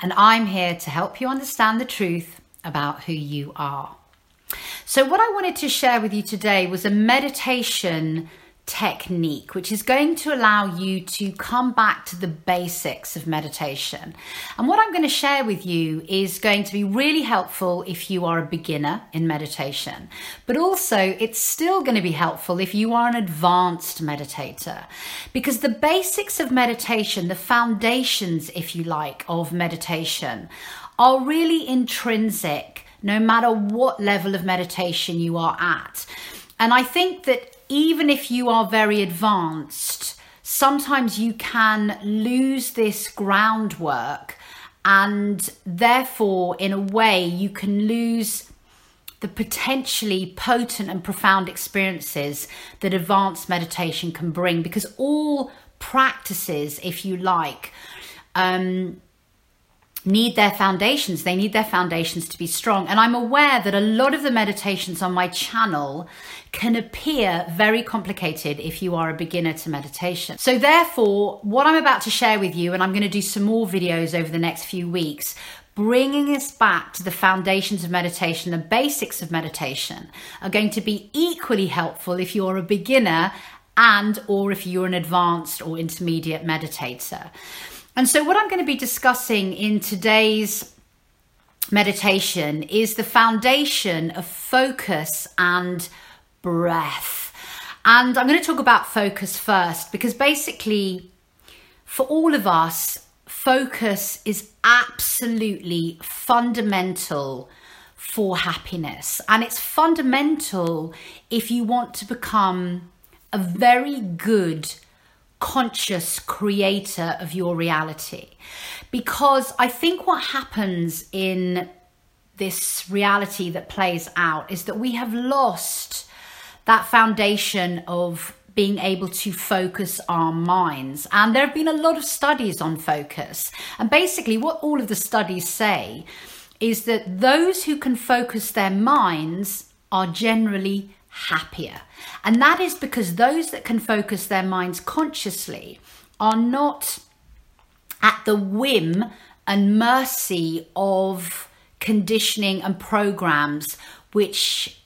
and I'm here to help you understand the truth about who you are. So, what I wanted to share with you today was a meditation technique, which is going to allow you to come back to the basics of meditation. And what I'm going to share with you is going to be really helpful if you are a beginner in meditation, but also it's still going to be helpful if you are an advanced meditator. Because the basics of meditation, the foundations, if you like, of meditation, are really intrinsic no matter what level of meditation you are at. And I think that even if you are very advanced, sometimes you can lose this groundwork, and therefore, in a way, you can lose the potentially potent and profound experiences that advanced meditation can bring because all practices, if you like, um, need their foundations. They need their foundations to be strong. And I'm aware that a lot of the meditations on my channel can appear very complicated if you are a beginner to meditation. So, therefore, what I'm about to share with you, and I'm going to do some more videos over the next few weeks, bringing us back to the foundations of meditation, the basics of meditation, are going to be equally helpful if you're a beginner and or if you're an advanced or intermediate meditator. And so, what I'm going to be discussing in today's meditation is the foundation of focus and breath. And I'm going to talk about focus first because basically, for all of us, focus is absolutely fundamental for happiness. And it's fundamental if you want to become a very good conscious creator of your reality. Because I think what happens in this reality that plays out is that we have lost that foundation of being able to focus our minds. And there have been a lot of studies on focus. And basically, what all of the studies say is that those who can focus their minds are generally happier. And that is because those that can focus their minds consciously are not at the whim and mercy of conditioning and programs which,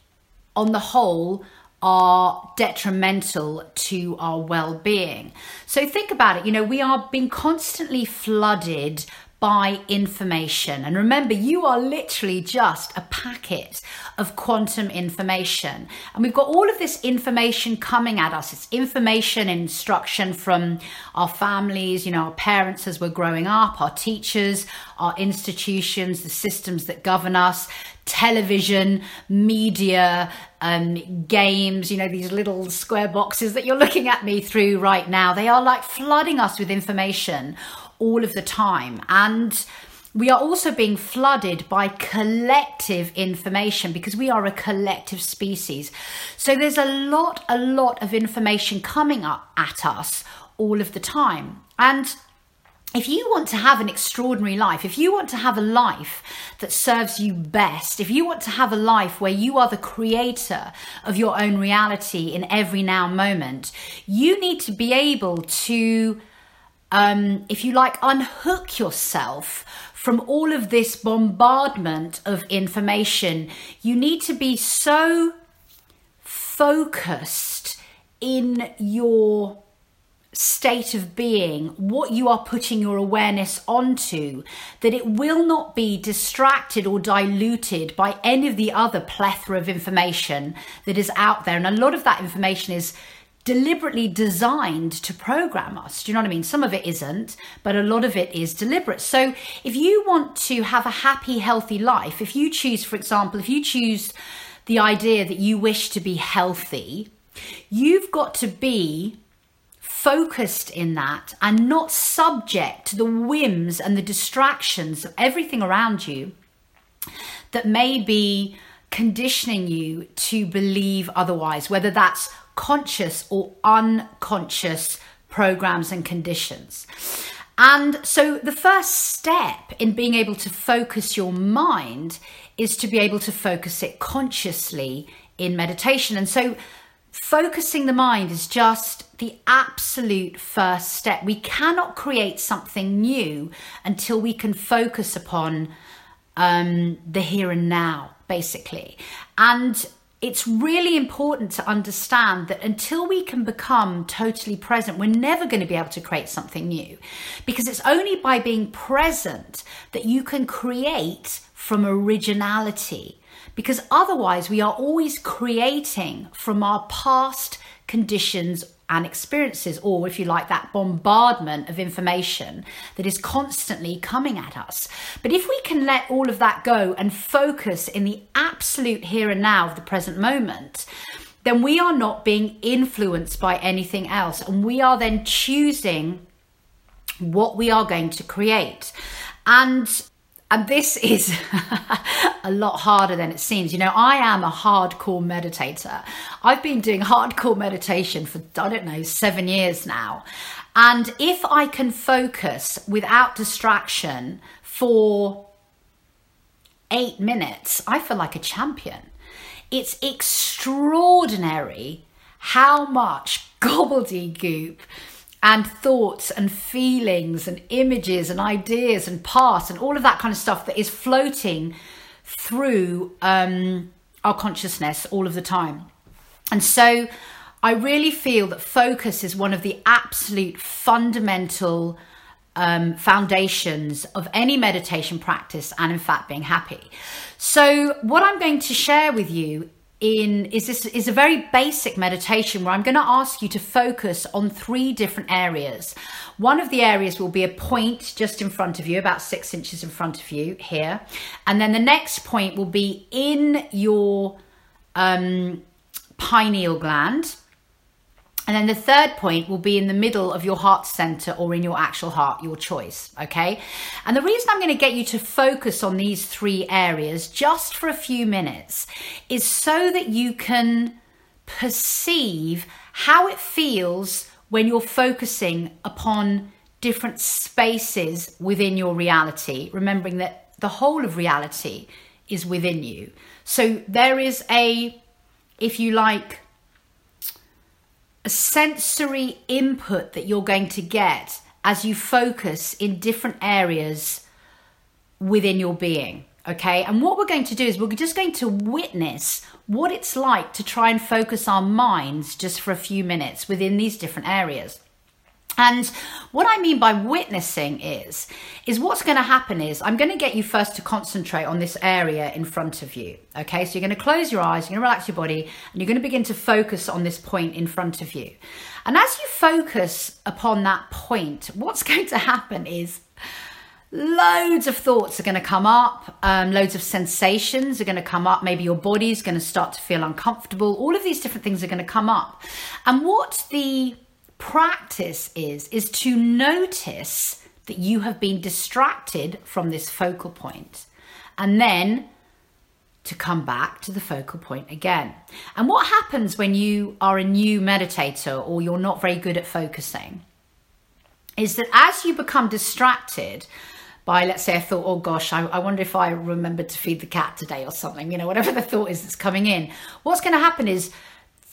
on the whole, are detrimental to our well being. So think about it. You know, we are being constantly flooded by information. And remember, you are literally just a packet of quantum information. And we've got all of this information coming at us. It's information instruction from our families, you know, our parents as we're growing up, our teachers, our institutions, the systems that govern us, television, media, um, games, you know, these little square boxes that you're looking at me through right now. They are like flooding us with information all of the time. And we are also being flooded by collective information because we are a collective species. So there's a lot, a lot of information coming up at us all of the time. And if you want to have an extraordinary life, if you want to have a life that serves you best, if you want to have a life where you are the creator of your own reality in every now moment, you need to be able to um, if you like, unhook yourself from all of this bombardment of information. You need to be so focused in your state of being, what you are putting your awareness onto, that it will not be distracted or diluted by any of the other plethora of information that is out there. And a lot of that information is deliberately designed to program us. Do you know what I mean? Some of it isn't, but a lot of it is deliberate. So if you want to have a happy, healthy life, if you choose, for example, if you choose the idea that you wish to be healthy, you've got to be focused in that and not subject to the whims and the distractions of everything around you that may be conditioning you to believe otherwise, whether that's conscious or unconscious programs and conditions. And so, the first step in being able to focus your mind is to be able to focus it consciously in meditation. And so, focusing the mind is just the absolute first step. We cannot create something new until we can focus upon um, the here and now, basically. And it's really important to understand that until we can become totally present, we're never going to be able to create something new. Because it's only by being present that you can create from originality. Because otherwise, we are always creating from our past conditions and experiences, or if you like, that bombardment of information that is constantly coming at us. But if we can let all of that go and focus in the absolute here and now of the present moment, then we are not being influenced by anything else. And we are then choosing what we are going to create. And and this is a lot harder than it seems. You know, I am a hardcore meditator. I've been doing hardcore meditation for, I don't know, seven years now. And if I can focus without distraction for eight minutes, I feel like a champion. It's extraordinary how much gobbledygook and thoughts and feelings and images and ideas and past and all of that kind of stuff that is floating through um, our consciousness all of the time. And so I really feel that focus is one of the absolute fundamental um, foundations of any meditation practice and, in fact, being happy. So, what I'm going to share with you in is this is a very basic meditation where I'm going to ask you to focus on three different areas. One of the areas will be a point just in front of you, about six inches in front of you here, and then the next point will be in your um, pineal gland. And then the third point will be in the middle of your heart center or in your actual heart, your choice. Okay. And the reason I'm going to get you to focus on these three areas just for a few minutes is so that you can perceive how it feels when you're focusing upon different spaces within your reality, remembering that the whole of reality is within you. So there is a, if you like, sensory input that you're going to get as you focus in different areas within your being. Okay, and what we're going to do is we're just going to witness what it's like to try and focus our minds just for a few minutes within these different areas. And what I mean by witnessing is, is what's going to happen is I'm going to get you first to concentrate on this area in front of you. Okay, so you're going to close your eyes, you're going to relax your body, and you're going to begin to focus on this point in front of you. And as you focus upon that point, what's going to happen is loads of thoughts are going to come up, um, loads of sensations are going to come up. Maybe your body's going to start to feel uncomfortable. All of these different things are going to come up. And what the practice is is to notice that you have been distracted from this focal point and then to come back to the focal point again. And what happens when you are a new meditator or you're not very good at focusing is that as you become distracted by, let's say, a thought, oh gosh, I, I wonder if I remembered to feed the cat today or something, you know, whatever the thought is that's coming in, what's going to happen is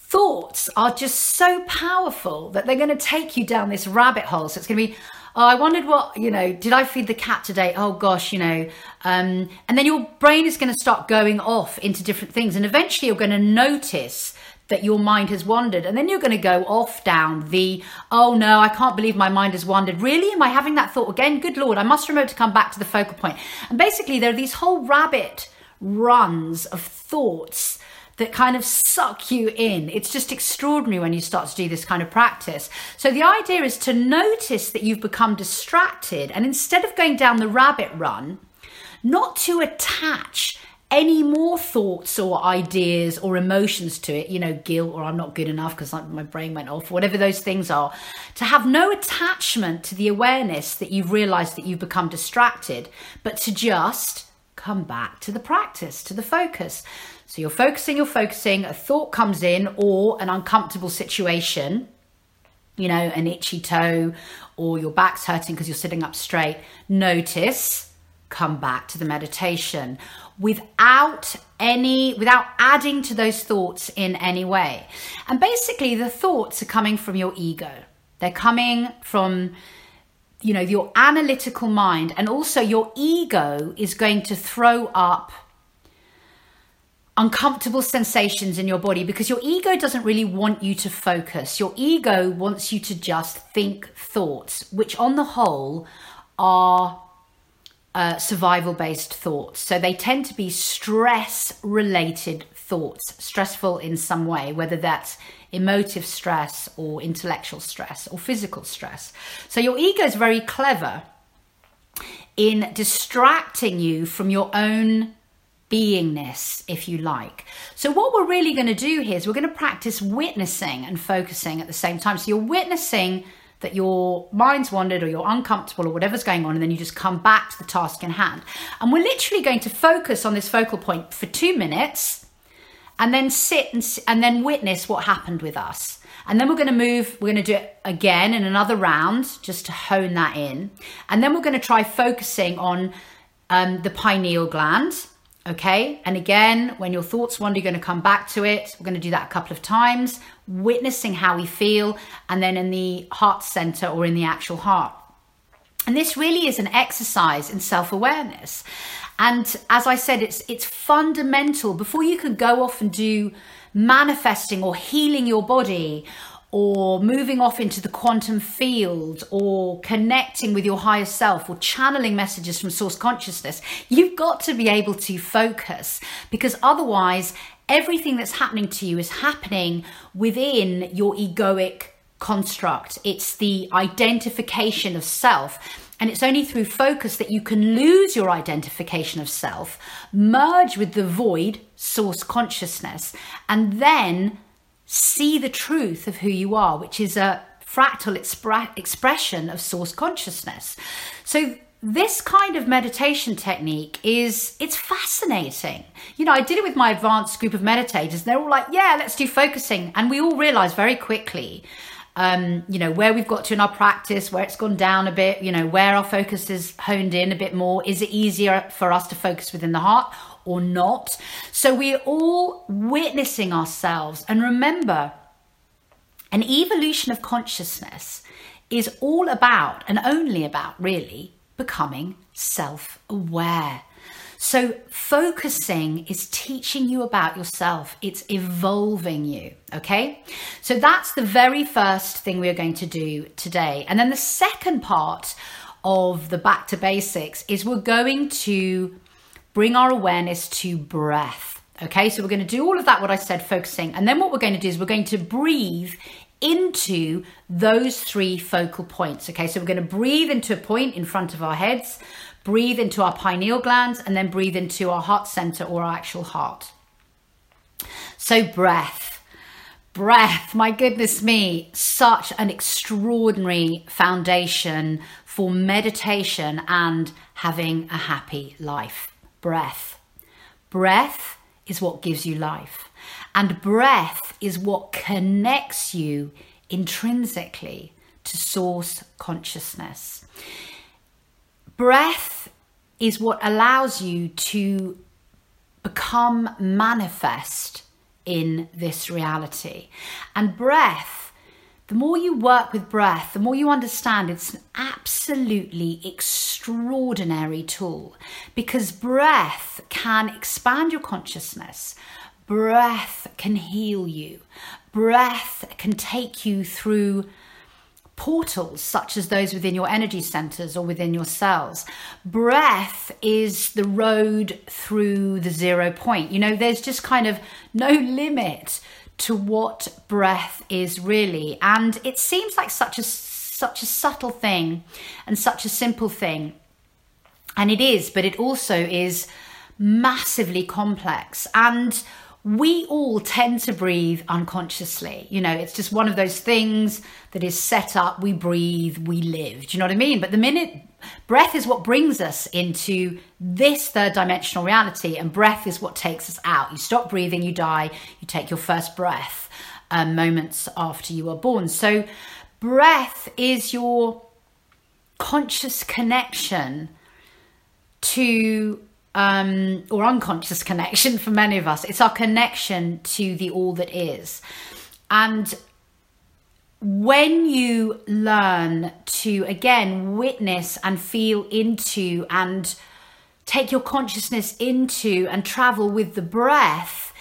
thoughts are just so powerful that they're going to take you down this rabbit hole. So it's going to be, oh, I wondered what, you know, did I feed the cat today? Oh gosh, you know. Um, and then your brain is going to start going off into different things. And eventually you're going to notice that your mind has wandered. And then you're going to go off down the, oh no, I can't believe my mind has wandered. Really? Am I having that thought again? Good Lord, I must remember to come back to the focal point. And basically, there are these whole rabbit runs of thoughts that kind of suck you in. It's just extraordinary when you start to do this kind of practice. So the idea is to notice that you've become distracted and instead of going down the rabbit run, not to attach any more thoughts or ideas or emotions to it, you know, guilt or I'm not good enough because my brain went off, whatever those things are, to have no attachment to the awareness that you've realized that you've become distracted, but to just come back to the practice, to the focus. So you're focusing, you're focusing, a thought comes in or an uncomfortable situation, you know, an itchy toe or your back's hurting because you're sitting up straight. Notice, come back to the meditation. Without any without adding to those thoughts in any way. And basically the thoughts are coming from your ego. They're coming from you know your analytical mind. And also your ego is going to throw up uncomfortable sensations in your body because your ego doesn't really want you to focus. Your ego wants you to just think thoughts, which on the whole are uh, survival based thoughts. So they tend to be stress related thoughts, stressful in some way, whether that's emotive stress or intellectual stress or physical stress. So your ego is very clever in distracting you from your own beingness, if you like. So, what we're really going to do here is we're going to practice witnessing and focusing at the same time. So, you're witnessing that your mind's wandered or you're uncomfortable or whatever's going on, and then you just come back to the task in hand. And we're literally going to focus on this focal point for two minutes and then sit and, and then witness what happened with us. And then we're going to move, we're going to do it again in another round just to hone that in. And then we're going to try focusing on um, the pineal gland Okay. And again, when your thoughts wander, you're going to come back to it. We're going to do that a couple of times, witnessing how we feel, and then in the heart center or in the actual heart. And this really is an exercise in self awareness. And as I said, it's, it's fundamental before you can go off and do manifesting or healing your body or moving off into the quantum field or connecting with your higher self or channeling messages from source consciousness, you've got to be able to focus because otherwise, everything that's happening to you is happening within your egoic construct. It's the identification of self. And it's only through focus that you can lose your identification of self, merge with the void, source consciousness, and then see the truth of who you are, which is a fractal expre- expression of source consciousness. So this kind of meditation technique is it's fascinating. You know i did it with my advanced group of meditators. They're all like yeah let's do focusing. And we all realize very quickly um, you know where we've got to in our practice where it's gone down a bit you know where our focus is honed in a bit more. Is it easier for us to focus within the heart or not. So we're all witnessing ourselves. And remember, an evolution of consciousness is all about and only about really becoming self aware. So, focusing is teaching you about yourself, it's evolving you. Okay, so that's the very first thing we are going to do today. And then the second part of the back to basics is we're going to bring our awareness to breath. Okay, so we're going to do all of that, what I said, focusing. And then what we're going to do is we're going to breathe into those three focal points. Okay, so we're going to breathe into a point in front of our heads, breathe into our pineal glands, and then breathe into our heart center or our actual heart. So, breath. Breath, my goodness me, such an extraordinary foundation for meditation and having a happy life breath. Breath is what gives you life, and breath is what connects you intrinsically to source consciousness. Breath is what allows you to become manifest in this reality. And breath the more you work with breath, the more you understand it's an absolutely extraordinary tool because breath can expand your consciousness. Breath can heal you. Breath can take you through portals such as those within your energy centers or within your cells. Breath is the road through the zero point. You know, there's just kind of no limit to what breath is really. And it seems like such a such a subtle thing and such a simple thing. And it is, but it also is massively complex. And we all tend to breathe unconsciously. You know, it's just one of those things that is set up. We breathe, we live. Do you know what I mean? But the minute breath is what brings us into this third dimensional reality, and breath is what takes us out. You stop breathing, you die, you take your first breath um, moments after you are born. So, breath is your conscious connection to um, or unconscious connection for many of us. It's our connection to the all that is. And when you learn to again witness and feel into and take your consciousness into and travel with the breath,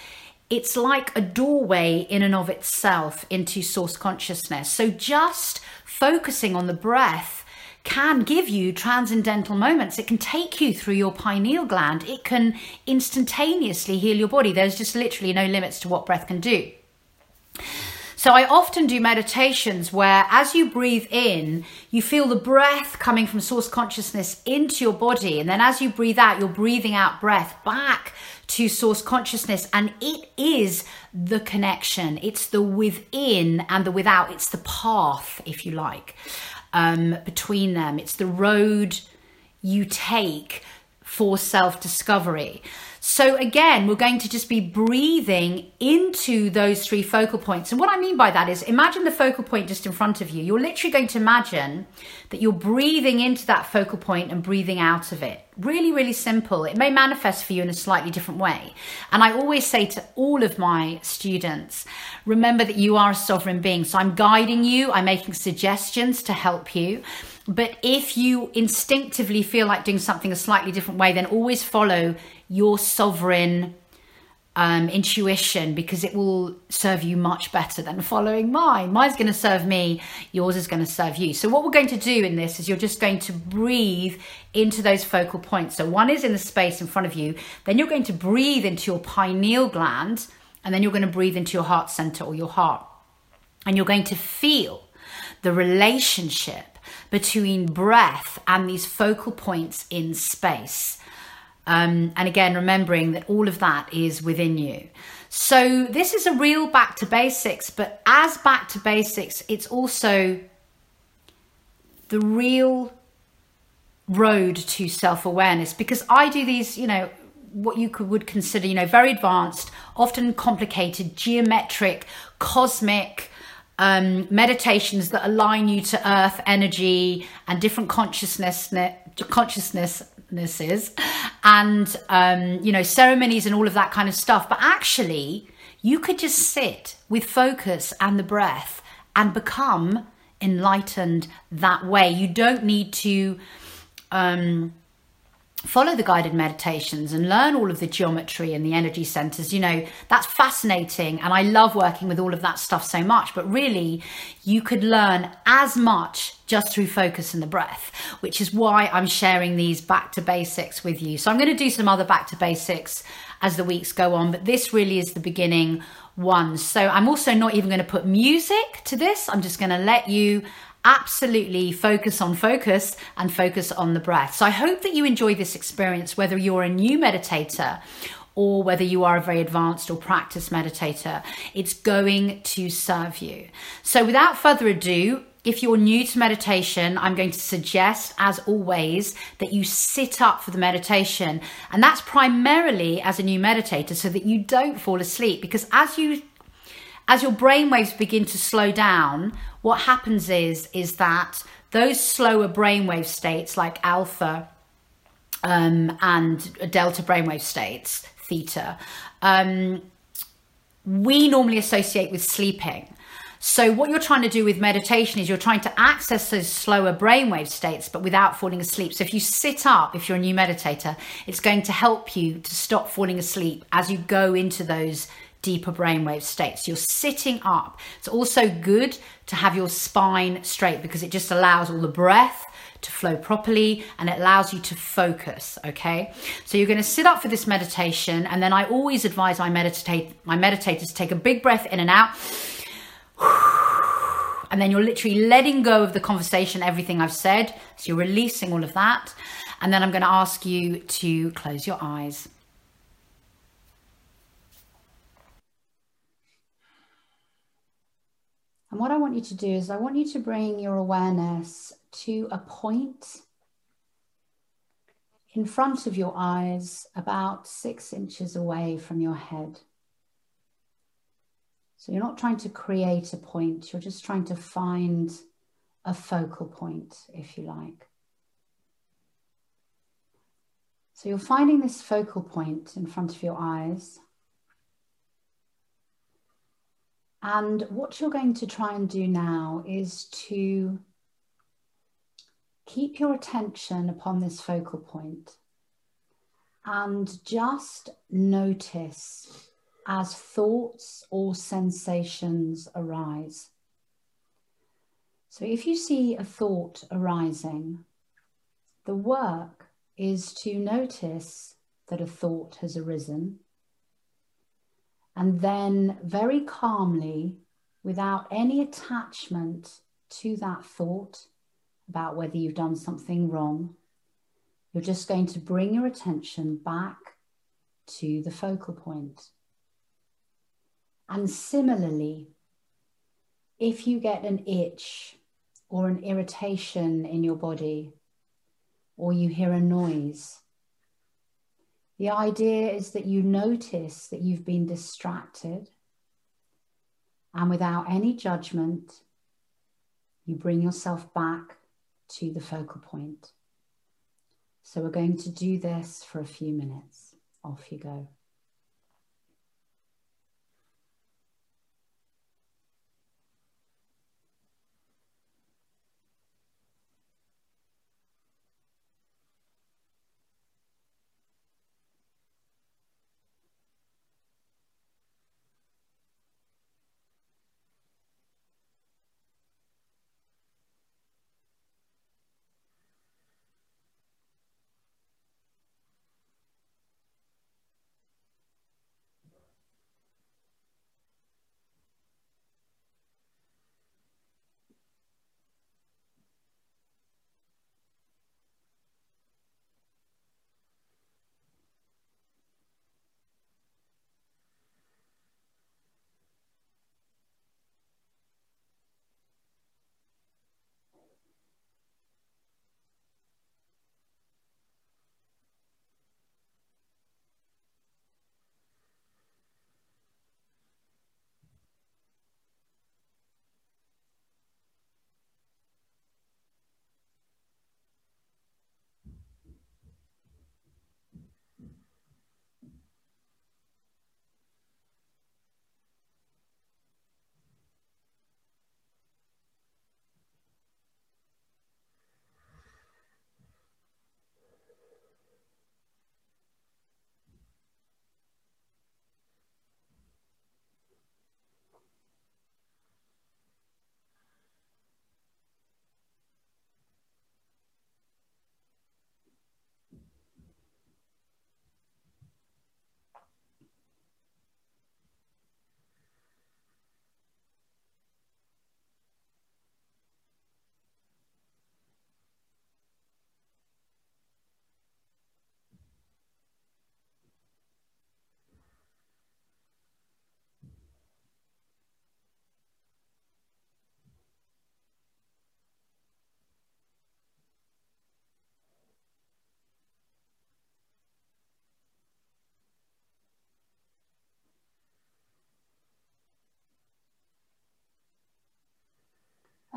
it's like a doorway in and of itself into source consciousness. So just focusing on the breath can give you transcendental moments. It can take you through your pineal gland. It can instantaneously heal your body. There's just literally no limits to what breath can do. So I often do meditations where as you breathe in, you feel the breath coming from source consciousness into your body. And then as you breathe out, you're breathing out breath back to source consciousness. And it is the connection. It's the within and the without. It's the path, if you like um, between them. It's the road you take for self discovery. So, again, we're going to just be breathing into those three focal points. And what I mean by that is imagine the focal point just in front of you. You're literally going to imagine that you're breathing into that focal point and breathing out of it. Really, really simple. It may manifest for you in a slightly different way. And I always say to all of my students remember that you are a sovereign being. So, I'm guiding you, I'm making suggestions to help you. But if you instinctively feel like doing something a slightly different way, then always follow your sovereign um, intuition because it will serve you much better than following mine. Mine's going to serve me, yours is going to serve you. So, what we're going to do in this is you're just going to breathe into those focal points. So, one is in the space in front of you, then you're going to breathe into your pineal gland, and then you're going to breathe into your heart center or your heart. And you're going to feel the relationship between breath and these focal points in space. Um, and again, remembering that all of that is within you. So, this is a real back to basics, but as back to basics, it's also the real road to self awareness because I do these, you know, what you could, would consider, you know, very advanced, often complicated, geometric, cosmic um, meditations that align you to earth energy and different consciousness consciousness is and um, you know ceremonies and all of that kind of stuff. But actually you could just sit with focus and the breath and become enlightened that way. You don't need to um, follow the guided meditations and learn all of the geometry and the energy centers. You know that's fascinating and i love working with all of that stuff so much but really you could learn as much just through focus and the breath which is why i'm sharing these back to basics with you. So i'm going to do some other back to basics as the weeks go on but this really is the beginning one. So i'm also not even going to put music to this. I'm just going to let you absolutely focus on focus and focus on the breath. So I hope that you enjoy this experience, whether you're a new meditator or whether you are a very advanced or practiced meditator, it's going to serve you. So without further ado, if you're new to meditation, I'm going to suggest, as always, that you sit up for the meditation. And that's primarily as a new meditator so that you don't fall asleep. Because as you as your brain waves begin to slow down, what happens is is that those slower brainwave states like alpha um, and delta brainwave states, theta, um, we normally associate with sleeping. So, what you're trying to do with meditation is you're trying to access those slower brainwave states, but without falling asleep. So, if you sit up, if you're a new meditator, it's going to help you to stop falling asleep as you go into those deeper brainwave states. You're sitting up. It's also good to have your spine straight because it just allows all the breath to flow properly and it allows you to focus okay? So you're going to sit up for this meditation and then i always advise my meditate my meditators to take a big breath in and out. And then you're literally letting go of the conversation everything i've said. So you're releasing all of that. And then i'm going to ask you to close your eyes And what I want you to do is I want you to bring your awareness to a point in front of your eyes, about six inches away from your head. So you're not trying to create a point, you're just trying to find a focal point, if you like. So you're finding this focal point in front of your eyes. And what you're going to try and do now is to keep your attention upon this focal point and just notice as thoughts or sensations arise. So if you see a thought arising, the work is to notice that a thought has arisen and then very calmly, without any attachment to that thought about whether you've done something wrong, you're just going to bring your attention back to the focal point. And similarly, if you get an itch or an irritation in your body, or you hear a noise, the idea is that you notice that you've been distracted, and without any judgment, you bring yourself back to the focal point. So, we're going to do this for a few minutes. Off you go.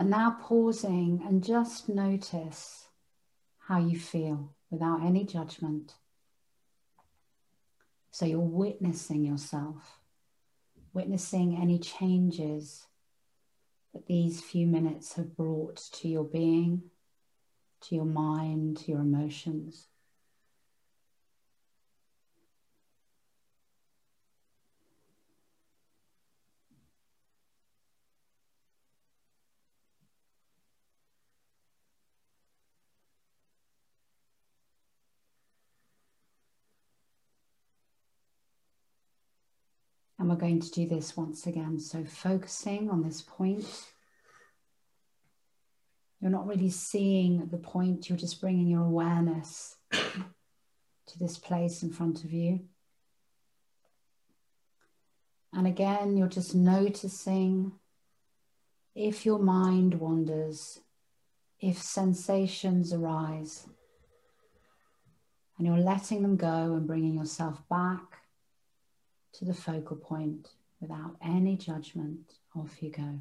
And now pausing and just notice how you feel without any judgment. So you're witnessing yourself, witnessing any changes that these few minutes have brought to your being, to your mind, to your emotions. And we're going to do this once again. So, focusing on this point. You're not really seeing the point, you're just bringing your awareness to this place in front of you. And again, you're just noticing if your mind wanders, if sensations arise, and you're letting them go and bringing yourself back to the focal point without any judgment. Off you go.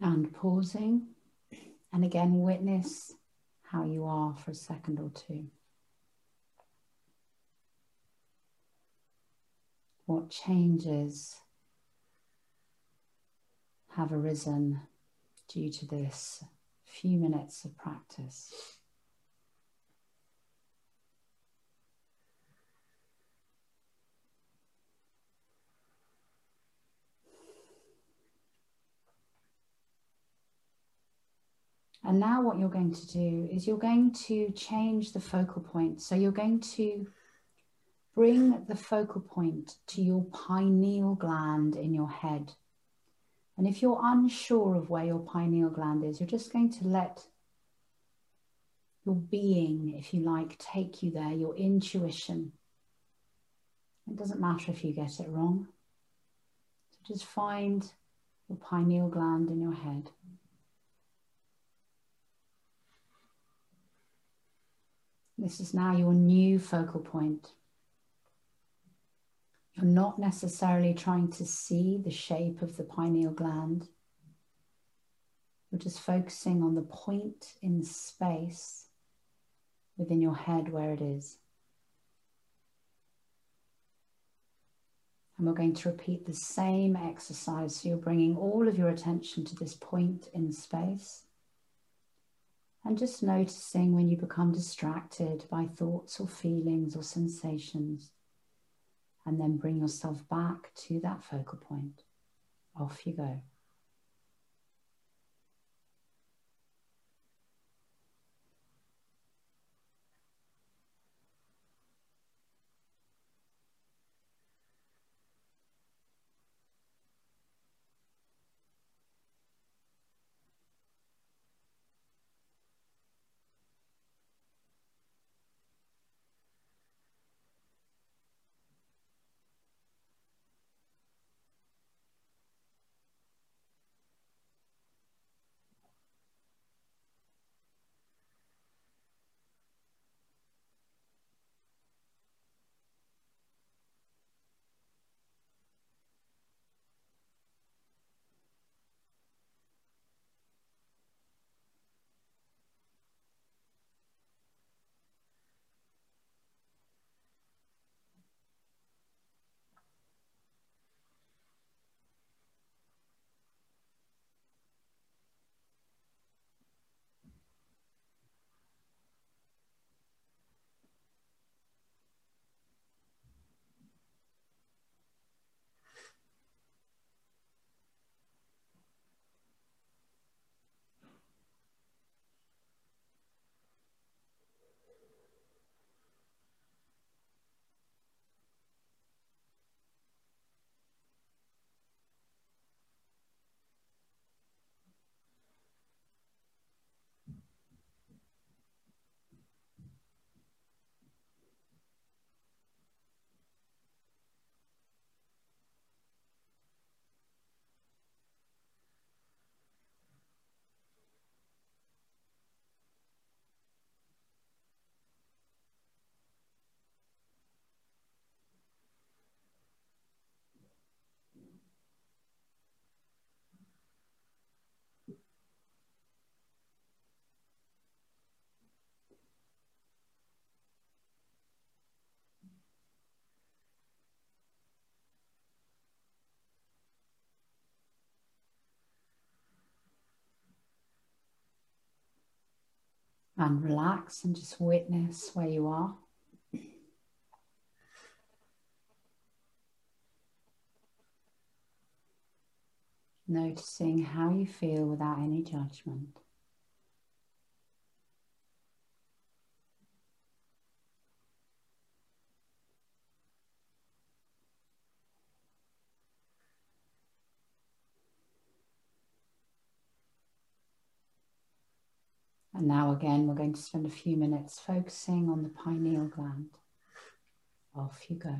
And pausing. And again, witness how you are for a second or two. What changes have arisen due to this few minutes of practice? And now, what you're going to do is you're going to change the focal point. So, you're going to bring the focal point to your pineal gland in your head. And if you're unsure of where your pineal gland is, you're just going to let your being, if you like, take you there, your intuition. It doesn't matter if you get it wrong. So just find your pineal gland in your head. This is now your new focal point. You're not necessarily trying to see the shape of the pineal gland. You're just focusing on the point in space within your head where it is. And we're going to repeat the same exercise. So you're bringing all of your attention to this point in space. And just noticing when you become distracted by thoughts or feelings or sensations. And then bring yourself back to that focal point. Off you go. And relax and just witness where you are. Noticing how you feel without any judgment. And now, again, we're going to spend a few minutes focusing on the pineal gland. Off you go.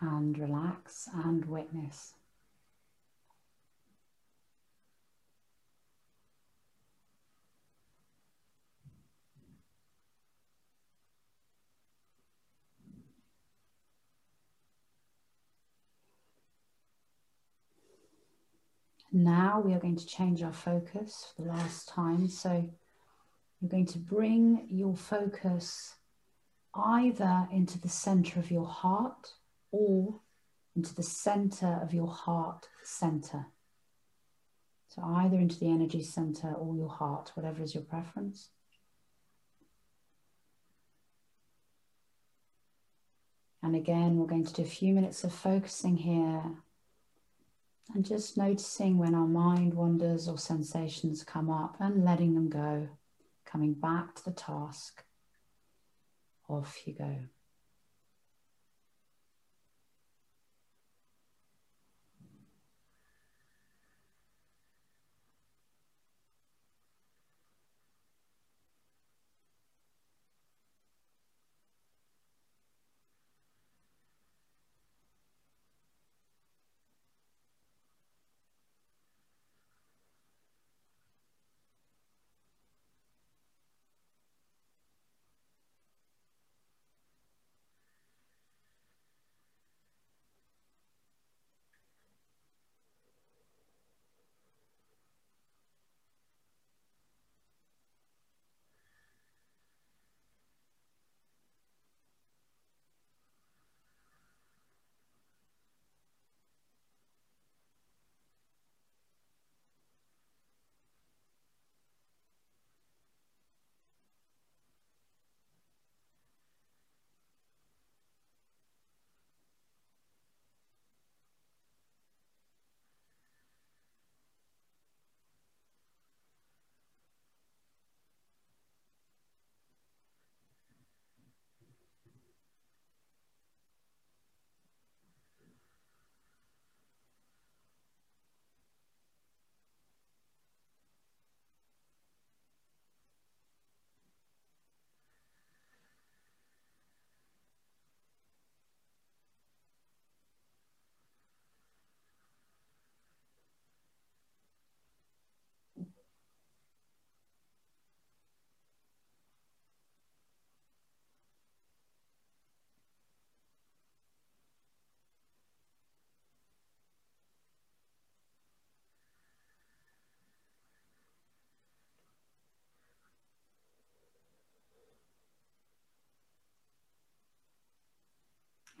And relax and witness. Now we are going to change our focus for the last time. So you're going to bring your focus either into the center of your heart or into the center of your heart center. So either into the energy center or your heart, whatever is your preference. And again, we're going to do a few minutes of focusing here and just noticing when our mind wanders or sensations come up and letting them go, coming back to the task. Off you go.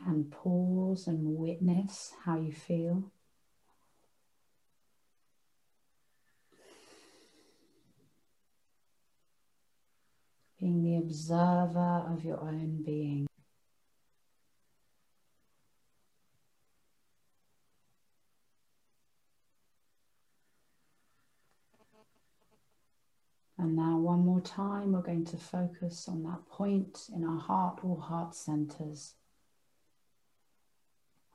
And pause and witness how you feel. Being the observer of your own being. And now, one more time, we're going to focus on that point in our heart or heart centers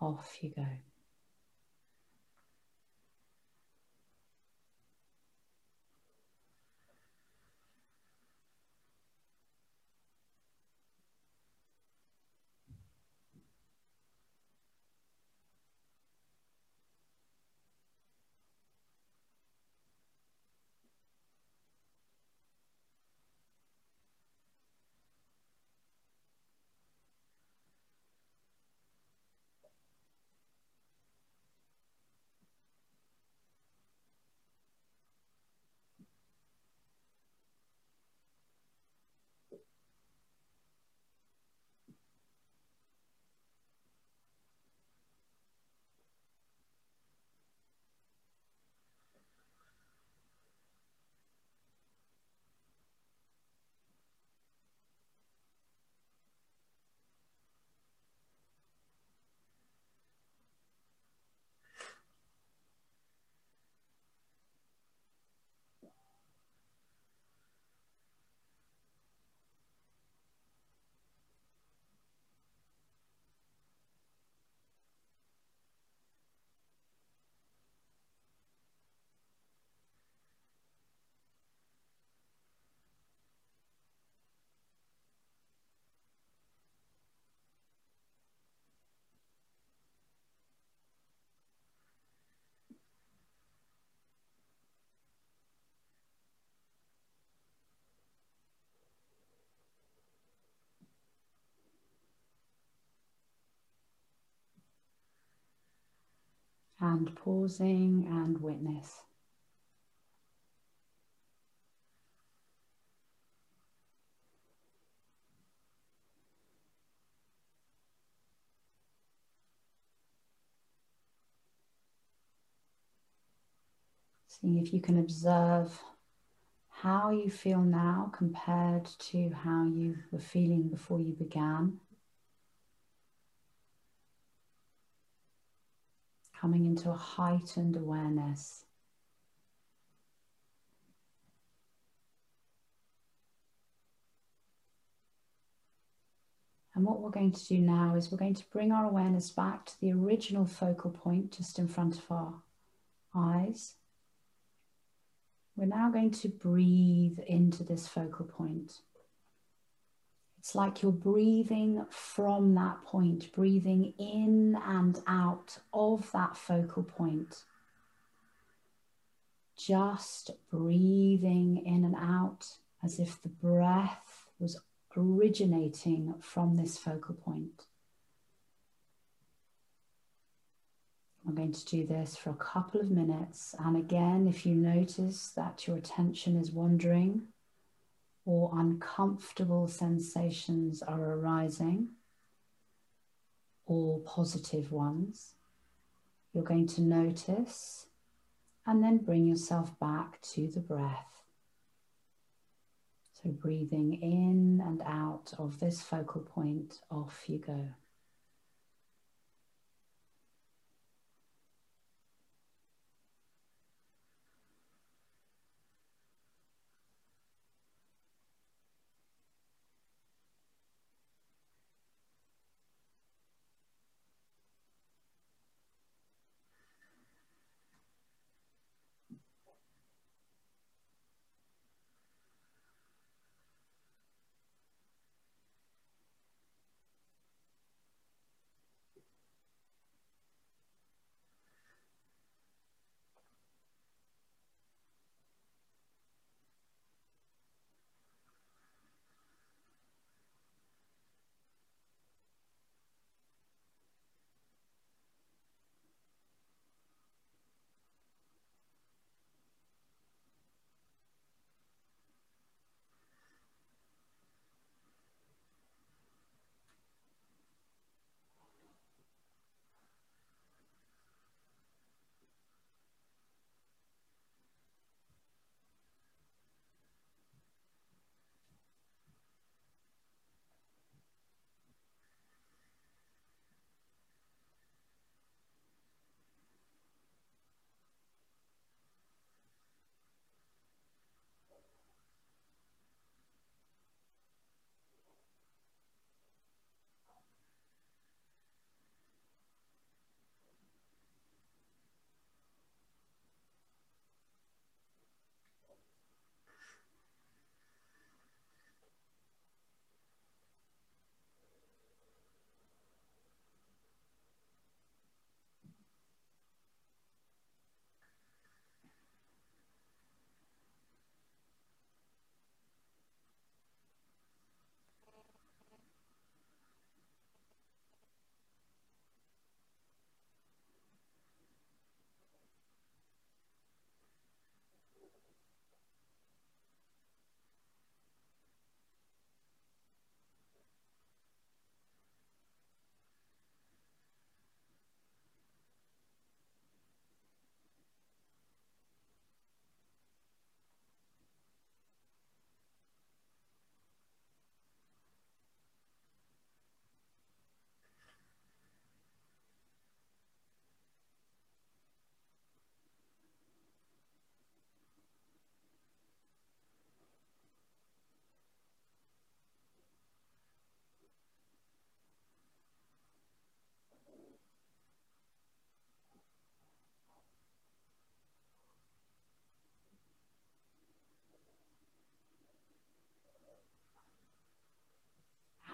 off you go. And pausing and witness. Seeing if you can observe how you feel now compared to how you were feeling before you began. Coming into a heightened awareness. And what we're going to do now is we're going to bring our awareness back to the original focal point just in front of our eyes. We're now going to breathe into this focal point. It's like you're breathing from that point, breathing in and out of that focal point. Just breathing in and out as if the breath was originating from this focal point. I'm going to do this for a couple of minutes. And again, if you notice that your attention is wandering or uncomfortable sensations are arising, or positive ones, you're going to notice and then bring yourself back to the breath. So, breathing in and out of this focal point, off you go.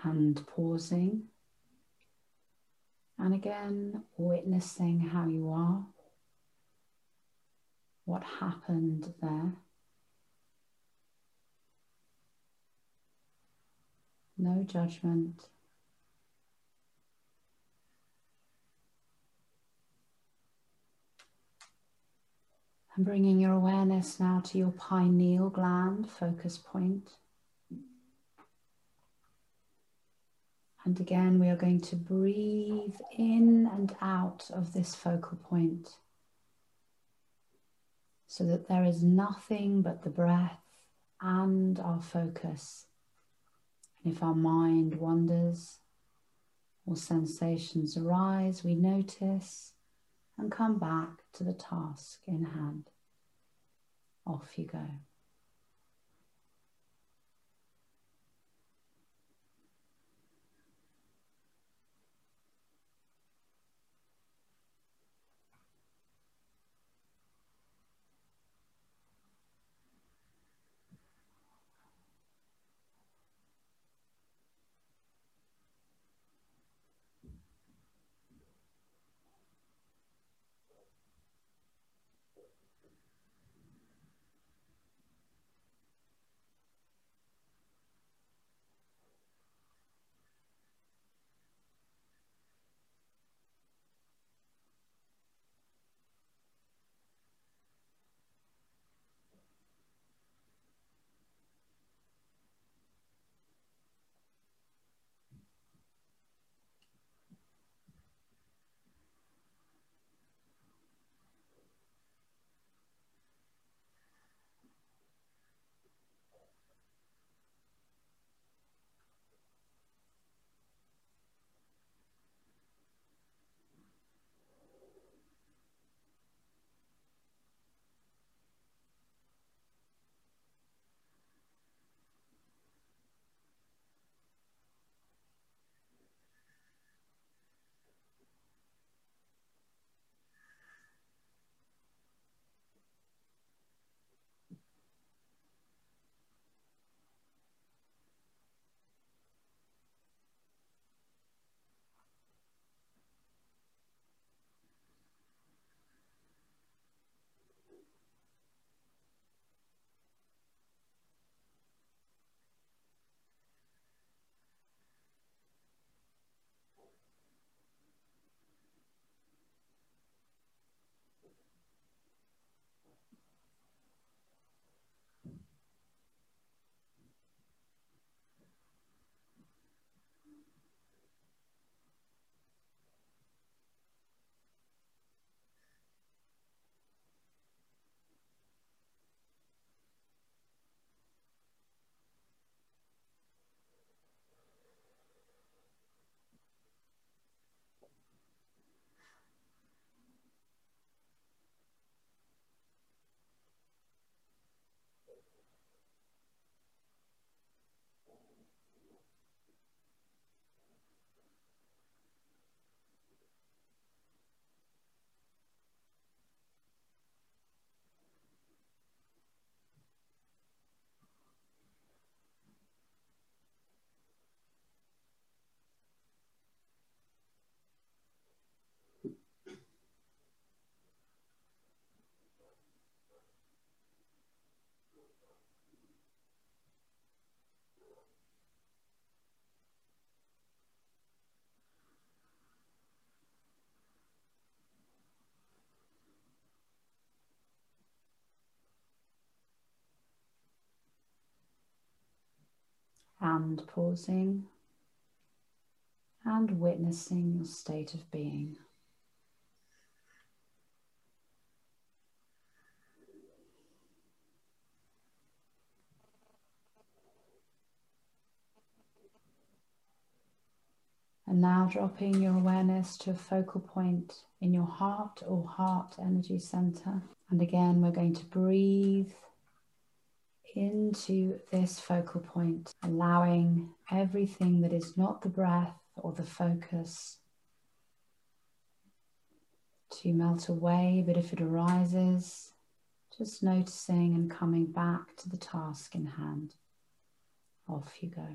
And pausing. And again, witnessing how you are, what happened there. No judgment. And bringing your awareness now to your pineal gland focus point. And again, we are going to breathe in and out of this focal point so that there is nothing but the breath and our focus. And if our mind wanders or sensations arise, we notice and come back to the task in hand. Off you go. And pausing and witnessing your state of being. And now dropping your awareness to a focal point in your heart or heart energy center. And again, we're going to breathe into this focal point, allowing everything that is not the breath or the focus to melt away. But if it arises, just noticing and coming back to the task in hand. Off you go.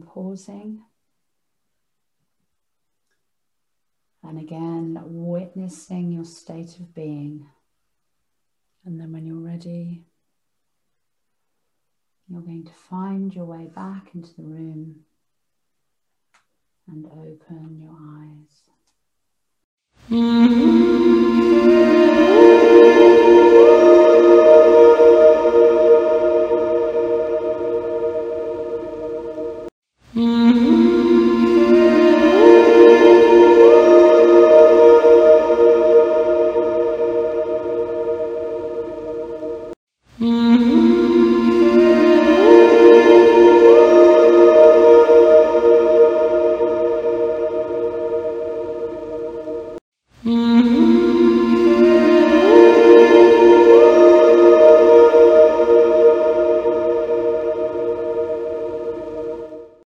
Pausing. And again, witnessing your state of being. And then when you're ready, you're going to find your way back into the room and open your eyes. Mm-hmm.